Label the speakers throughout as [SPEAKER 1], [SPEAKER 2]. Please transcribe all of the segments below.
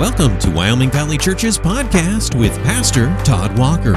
[SPEAKER 1] Welcome to Wyoming Valley Church's podcast with Pastor Todd Walker.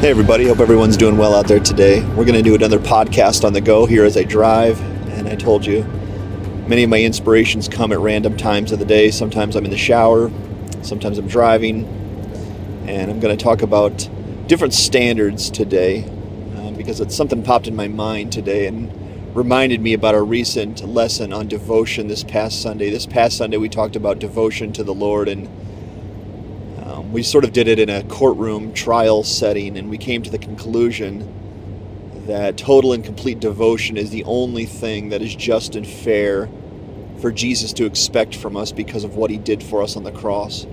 [SPEAKER 2] Hey, everybody. Hope everyone's doing well out there today. We're going to do another podcast on the go here as I drive. And I told you, many of my inspirations come at random times of the day. Sometimes I'm in the shower, sometimes I'm driving. And I'm going to talk about different standards today uh, because it's something popped in my mind today and reminded me about our recent lesson on devotion this past Sunday. This past Sunday, we talked about devotion to the Lord and um, we sort of did it in a courtroom trial setting, and we came to the conclusion that total and complete devotion is the only thing that is just and fair for Jesus to expect from us because of what he did for us on the cross.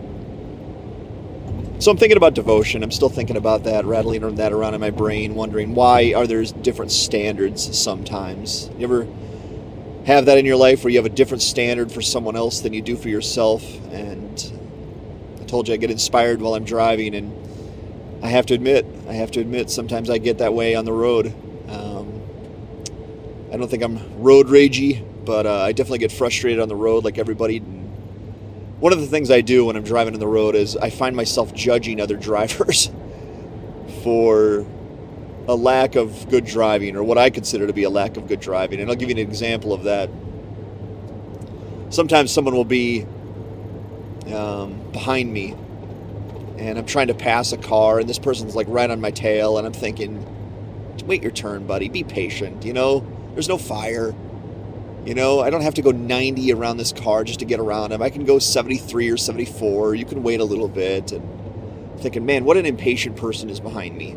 [SPEAKER 2] So I'm thinking about devotion. I'm still thinking about that, rattling that around in my brain, wondering why are there different standards sometimes. You ever have that in your life where you have a different standard for someone else than you do for yourself? And I told you I get inspired while I'm driving, and I have to admit, I have to admit, sometimes I get that way on the road. Um, I don't think I'm road ragey, but uh, I definitely get frustrated on the road like everybody one of the things I do when I'm driving on the road is I find myself judging other drivers for a lack of good driving or what I consider to be a lack of good driving. And I'll give you an example of that. Sometimes someone will be um, behind me and I'm trying to pass a car and this person's like right on my tail and I'm thinking, wait your turn, buddy. Be patient. You know, there's no fire. You know, I don't have to go 90 around this car just to get around him. I can go 73 or 74. You can wait a little bit. And thinking, man, what an impatient person is behind me.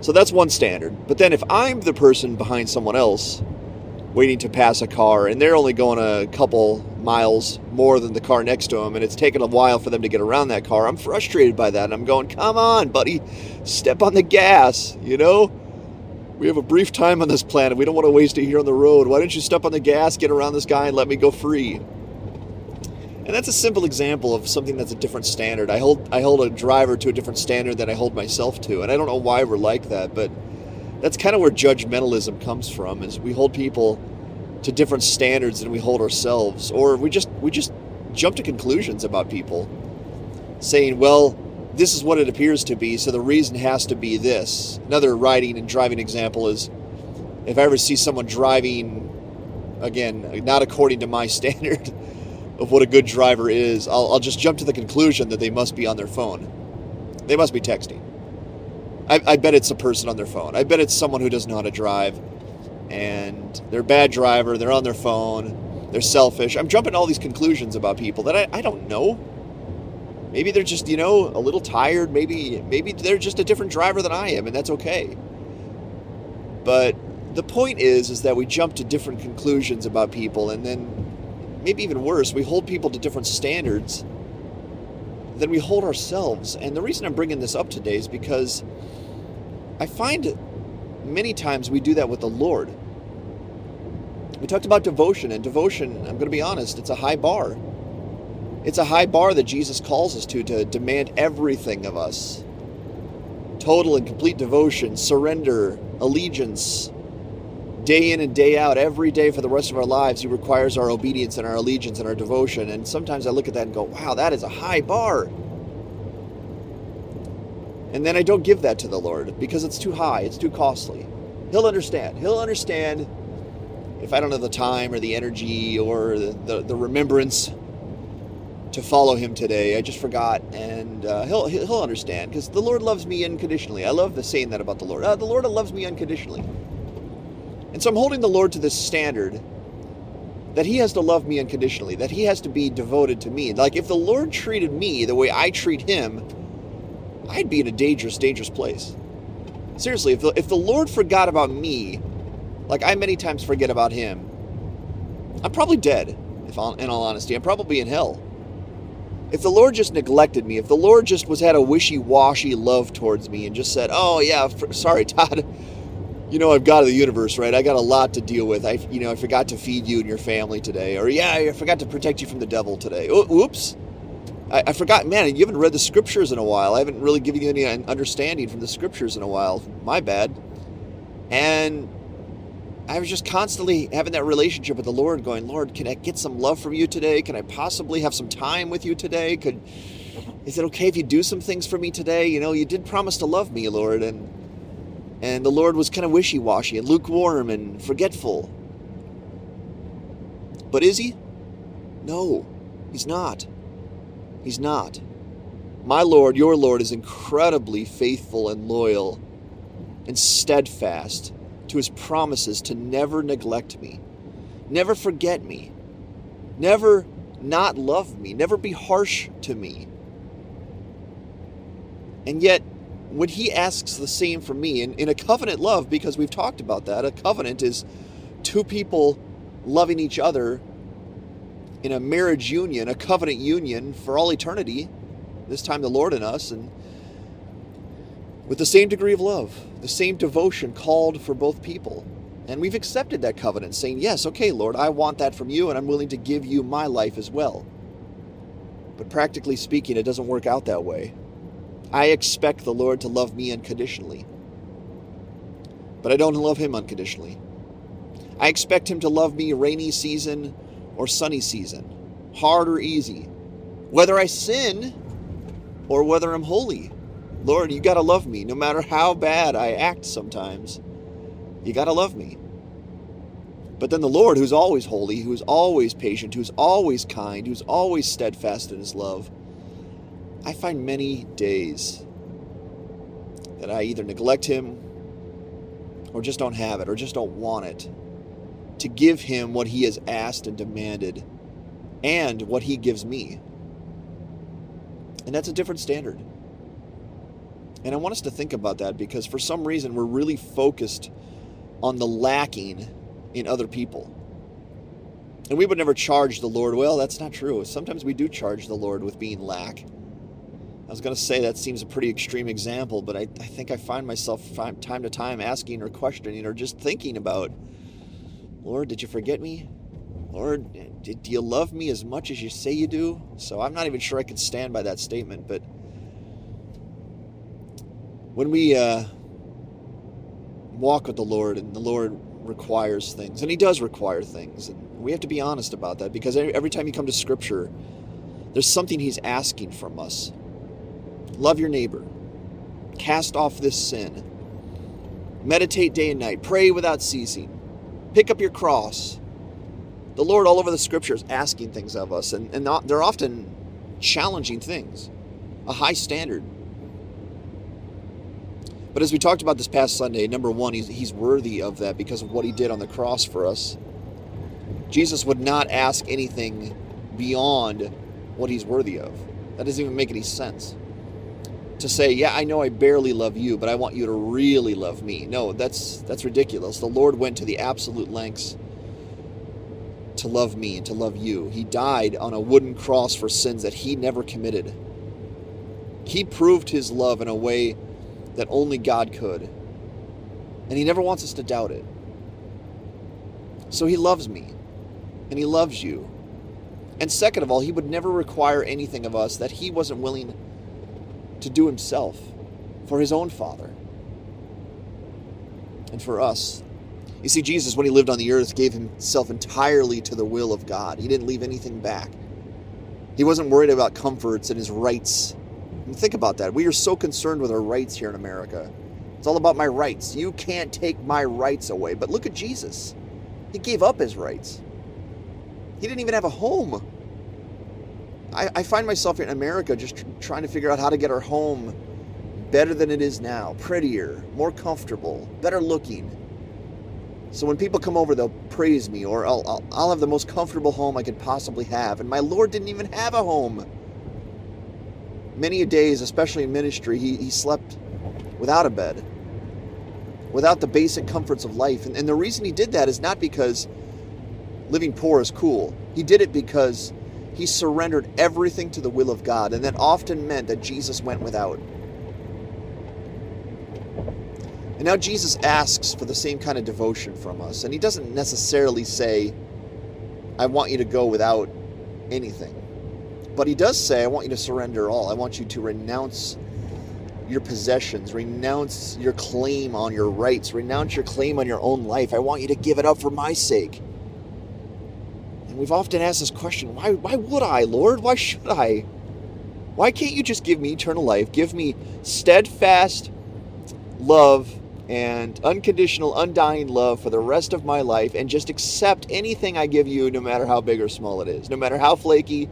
[SPEAKER 2] So that's one standard. But then if I'm the person behind someone else waiting to pass a car and they're only going a couple miles more than the car next to them and it's taken a while for them to get around that car, I'm frustrated by that. And I'm going, come on, buddy, step on the gas, you know? We have a brief time on this planet. We don't want to waste it here on the road. Why don't you step on the gas, get around this guy, and let me go free? And that's a simple example of something that's a different standard. I hold I hold a driver to a different standard than I hold myself to, and I don't know why we're like that, but that's kind of where judgmentalism comes from. Is we hold people to different standards than we hold ourselves, or we just we just jump to conclusions about people, saying, "Well, this is what it appears to be, so the reason has to be this. Another riding and driving example is if I ever see someone driving, again, not according to my standard of what a good driver is, I'll, I'll just jump to the conclusion that they must be on their phone. They must be texting. I, I bet it's a person on their phone. I bet it's someone who doesn't know how to drive and they're a bad driver, they're on their phone, they're selfish. I'm jumping all these conclusions about people that I, I don't know Maybe they're just, you know, a little tired. Maybe maybe they're just a different driver than I am, and that's okay. But the point is is that we jump to different conclusions about people and then maybe even worse, we hold people to different standards than we hold ourselves. And the reason I'm bringing this up today is because I find many times we do that with the Lord. We talked about devotion, and devotion, I'm going to be honest, it's a high bar. It's a high bar that Jesus calls us to, to demand everything of us total and complete devotion, surrender, allegiance. Day in and day out, every day for the rest of our lives, He requires our obedience and our allegiance and our devotion. And sometimes I look at that and go, wow, that is a high bar. And then I don't give that to the Lord because it's too high, it's too costly. He'll understand. He'll understand if I don't have the time or the energy or the, the, the remembrance to follow him today. I just forgot, and uh, he'll he'll understand because the Lord loves me unconditionally. I love the saying that about the Lord. Uh, the Lord loves me unconditionally, and so I'm holding the Lord to this standard that He has to love me unconditionally. That He has to be devoted to me. Like if the Lord treated me the way I treat Him, I'd be in a dangerous, dangerous place. Seriously, if the, if the Lord forgot about me, like I many times forget about Him, I'm probably dead. If in all honesty, I'm probably in hell if the Lord just neglected me, if the Lord just was had a wishy-washy love towards me and just said, "Oh yeah, for, sorry, Todd, you know I've got the universe, right? I got a lot to deal with. I, you know, I forgot to feed you and your family today, or yeah, I forgot to protect you from the devil today. oops, I, I forgot, man. You haven't read the scriptures in a while. I haven't really given you any understanding from the scriptures in a while. My bad. And I was just constantly having that relationship with the Lord, going, Lord, can I get some love from you today? Can I possibly have some time with you today? Could is it okay if you do some things for me today? You know, you did promise to love me, Lord, and and the Lord was kind of wishy-washy and lukewarm and forgetful. But is he? No, he's not. He's not. My Lord, your Lord, is incredibly faithful and loyal and steadfast to his promises to never neglect me, never forget me, never not love me, never be harsh to me. And yet, when he asks the same from me, in, in a covenant love, because we've talked about that, a covenant is two people loving each other in a marriage union, a covenant union for all eternity, this time the Lord and us, and with the same degree of love, the same devotion called for both people. And we've accepted that covenant, saying, Yes, okay, Lord, I want that from you, and I'm willing to give you my life as well. But practically speaking, it doesn't work out that way. I expect the Lord to love me unconditionally, but I don't love Him unconditionally. I expect Him to love me rainy season or sunny season, hard or easy, whether I sin or whether I'm holy. Lord, you got to love me no matter how bad I act sometimes. You got to love me. But then the Lord, who's always holy, who's always patient, who's always kind, who's always steadfast in his love, I find many days that I either neglect him or just don't have it or just don't want it to give him what he has asked and demanded and what he gives me. And that's a different standard. And I want us to think about that because for some reason we're really focused on the lacking in other people. And we would never charge the Lord. Well, that's not true. Sometimes we do charge the Lord with being lack. I was going to say that seems a pretty extreme example, but I, I think I find myself time to time asking or questioning or just thinking about Lord, did you forget me? Lord, do you love me as much as you say you do? So I'm not even sure I can stand by that statement, but when we uh, walk with the Lord and the Lord requires things, and He does require things, and we have to be honest about that because every time you come to Scripture, there's something He's asking from us. Love your neighbor, cast off this sin, meditate day and night, pray without ceasing, pick up your cross. The Lord, all over the Scriptures, asking things of us, and, and they're often challenging things, a high standard. But as we talked about this past Sunday, number one, he's, he's worthy of that because of what he did on the cross for us. Jesus would not ask anything beyond what he's worthy of. That doesn't even make any sense. To say, yeah, I know I barely love you, but I want you to really love me. No, that's that's ridiculous. The Lord went to the absolute lengths to love me and to love you. He died on a wooden cross for sins that he never committed. He proved his love in a way that only God could. And He never wants us to doubt it. So He loves me, and He loves you. And second of all, He would never require anything of us that He wasn't willing to do Himself for His own Father and for us. You see, Jesus, when He lived on the earth, gave Himself entirely to the will of God, He didn't leave anything back. He wasn't worried about comforts and His rights think about that. We are so concerned with our rights here in America. It's all about my rights. You can't take my rights away. But look at Jesus. He gave up his rights. He didn't even have a home. I, I find myself in America just tr- trying to figure out how to get our home better than it is now, prettier, more comfortable, better looking. So when people come over, they'll praise me, or I'll, I'll, I'll have the most comfortable home I could possibly have. And my Lord didn't even have a home many a days, especially in ministry, he, he slept without a bed, without the basic comforts of life. And, and the reason he did that is not because living poor is cool. He did it because he surrendered everything to the will of God, and that often meant that Jesus went without. And now Jesus asks for the same kind of devotion from us, and he doesn't necessarily say, I want you to go without anything. But he does say, I want you to surrender all. I want you to renounce your possessions, renounce your claim on your rights, renounce your claim on your own life. I want you to give it up for my sake. And we've often asked this question why, why would I, Lord? Why should I? Why can't you just give me eternal life? Give me steadfast love and unconditional, undying love for the rest of my life and just accept anything I give you, no matter how big or small it is, no matter how flaky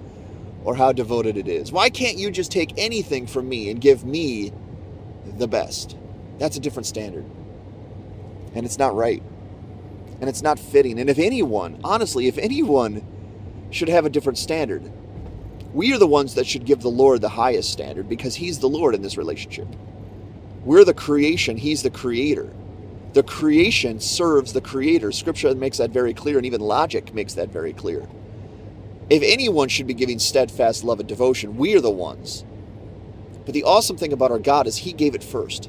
[SPEAKER 2] or how devoted it is. Why can't you just take anything from me and give me the best? That's a different standard. And it's not right. And it's not fitting. And if anyone, honestly, if anyone should have a different standard, we are the ones that should give the Lord the highest standard because He's the Lord in this relationship. We're the creation, He's the creator. The creation serves the creator. Scripture makes that very clear, and even logic makes that very clear. If anyone should be giving steadfast love and devotion, we are the ones. But the awesome thing about our God is He gave it first.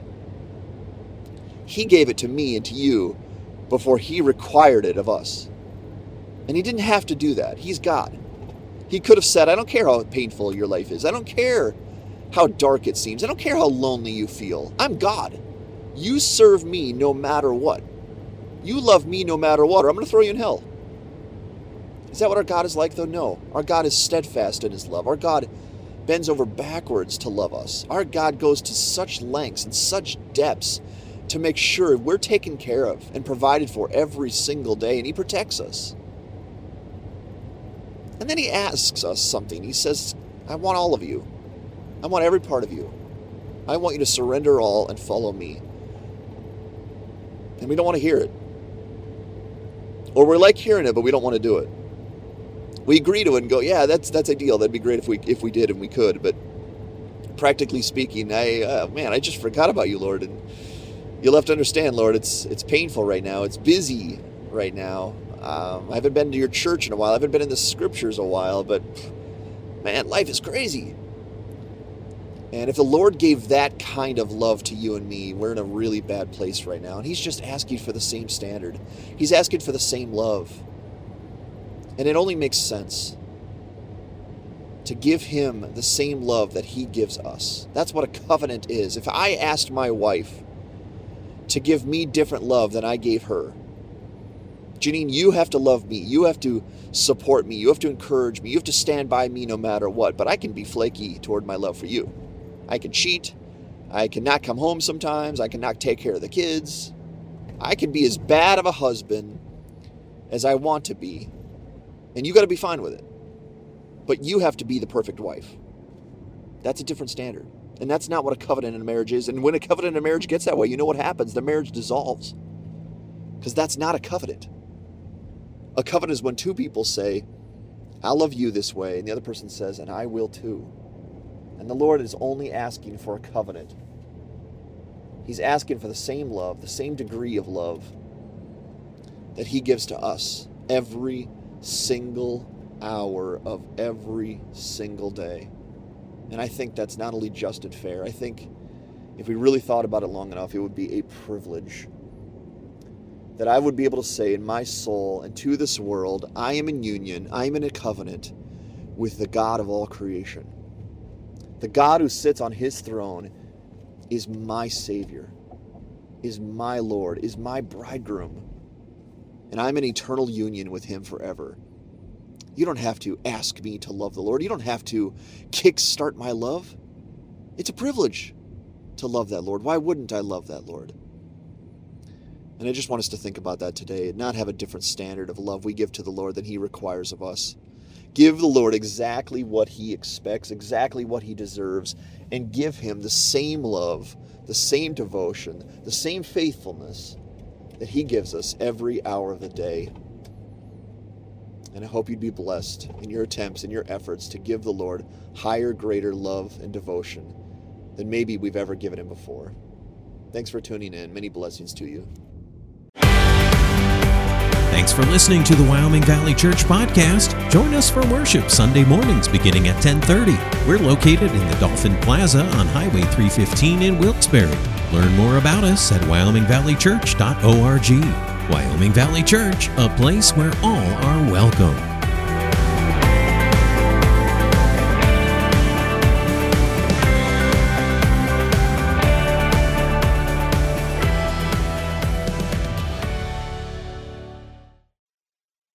[SPEAKER 2] He gave it to me and to you before He required it of us. And He didn't have to do that. He's God. He could have said, I don't care how painful your life is. I don't care how dark it seems. I don't care how lonely you feel. I'm God. You serve me no matter what. You love me no matter what, or I'm going to throw you in hell. Is that what our God is like, though? No. Our God is steadfast in his love. Our God bends over backwards to love us. Our God goes to such lengths and such depths to make sure we're taken care of and provided for every single day, and he protects us. And then he asks us something. He says, I want all of you. I want every part of you. I want you to surrender all and follow me. And we don't want to hear it. Or we like hearing it, but we don't want to do it. We agree to it and go, yeah, that's that's ideal. That'd be great if we if we did and we could. But practically speaking, I uh, man, I just forgot about you, Lord. And you'll have to understand, Lord, it's it's painful right now. It's busy right now. Um, I haven't been to your church in a while. I haven't been in the scriptures a while. But man, life is crazy. And if the Lord gave that kind of love to you and me, we're in a really bad place right now. And He's just asking for the same standard, He's asking for the same love. And it only makes sense to give Him the same love that He gives us. That's what a covenant is. If I asked my wife to give me different love than I gave her, Janine, you have to love me. You have to support me. You have to encourage me. You have to stand by me no matter what. But I can be flaky toward my love for you. I can cheat. I can not come home sometimes. I can not take care of the kids. I can be as bad of a husband as I want to be. And you got to be fine with it. But you have to be the perfect wife. That's a different standard. And that's not what a covenant in a marriage is. And when a covenant in a marriage gets that way, you know what happens? The marriage dissolves. Because that's not a covenant. A covenant is when two people say, I love you this way, and the other person says, and I will too. And the Lord is only asking for a covenant. He's asking for the same love, the same degree of love that He gives to us every single hour of every single day. And I think that's not only just and fair, I think if we really thought about it long enough, it would be a privilege that I would be able to say in my soul and to this world, I am in union, I am in a covenant with the God of all creation. The God who sits on his throne is my Savior, is my Lord, is my bridegroom. And I'm in eternal union with him forever. You don't have to ask me to love the Lord. You don't have to kickstart my love. It's a privilege to love that Lord. Why wouldn't I love that Lord? And I just want us to think about that today and not have a different standard of love we give to the Lord than He requires of us. Give the Lord exactly what he expects, exactly what he deserves, and give him the same love, the same devotion, the same faithfulness that he gives us every hour of the day. And I hope you'd be blessed in your attempts and your efforts to give the Lord higher, greater love and devotion than maybe we've ever given him before. Thanks for tuning in. Many blessings to you.
[SPEAKER 1] Thanks for listening to the Wyoming Valley Church podcast. Join us for worship Sunday mornings beginning at 10:30. We're located in the Dolphin Plaza on Highway 315 in Wilkes-Barre. Learn more about us at wyomingvalleychurch.org. Wyoming Valley Church, a place where all are welcome.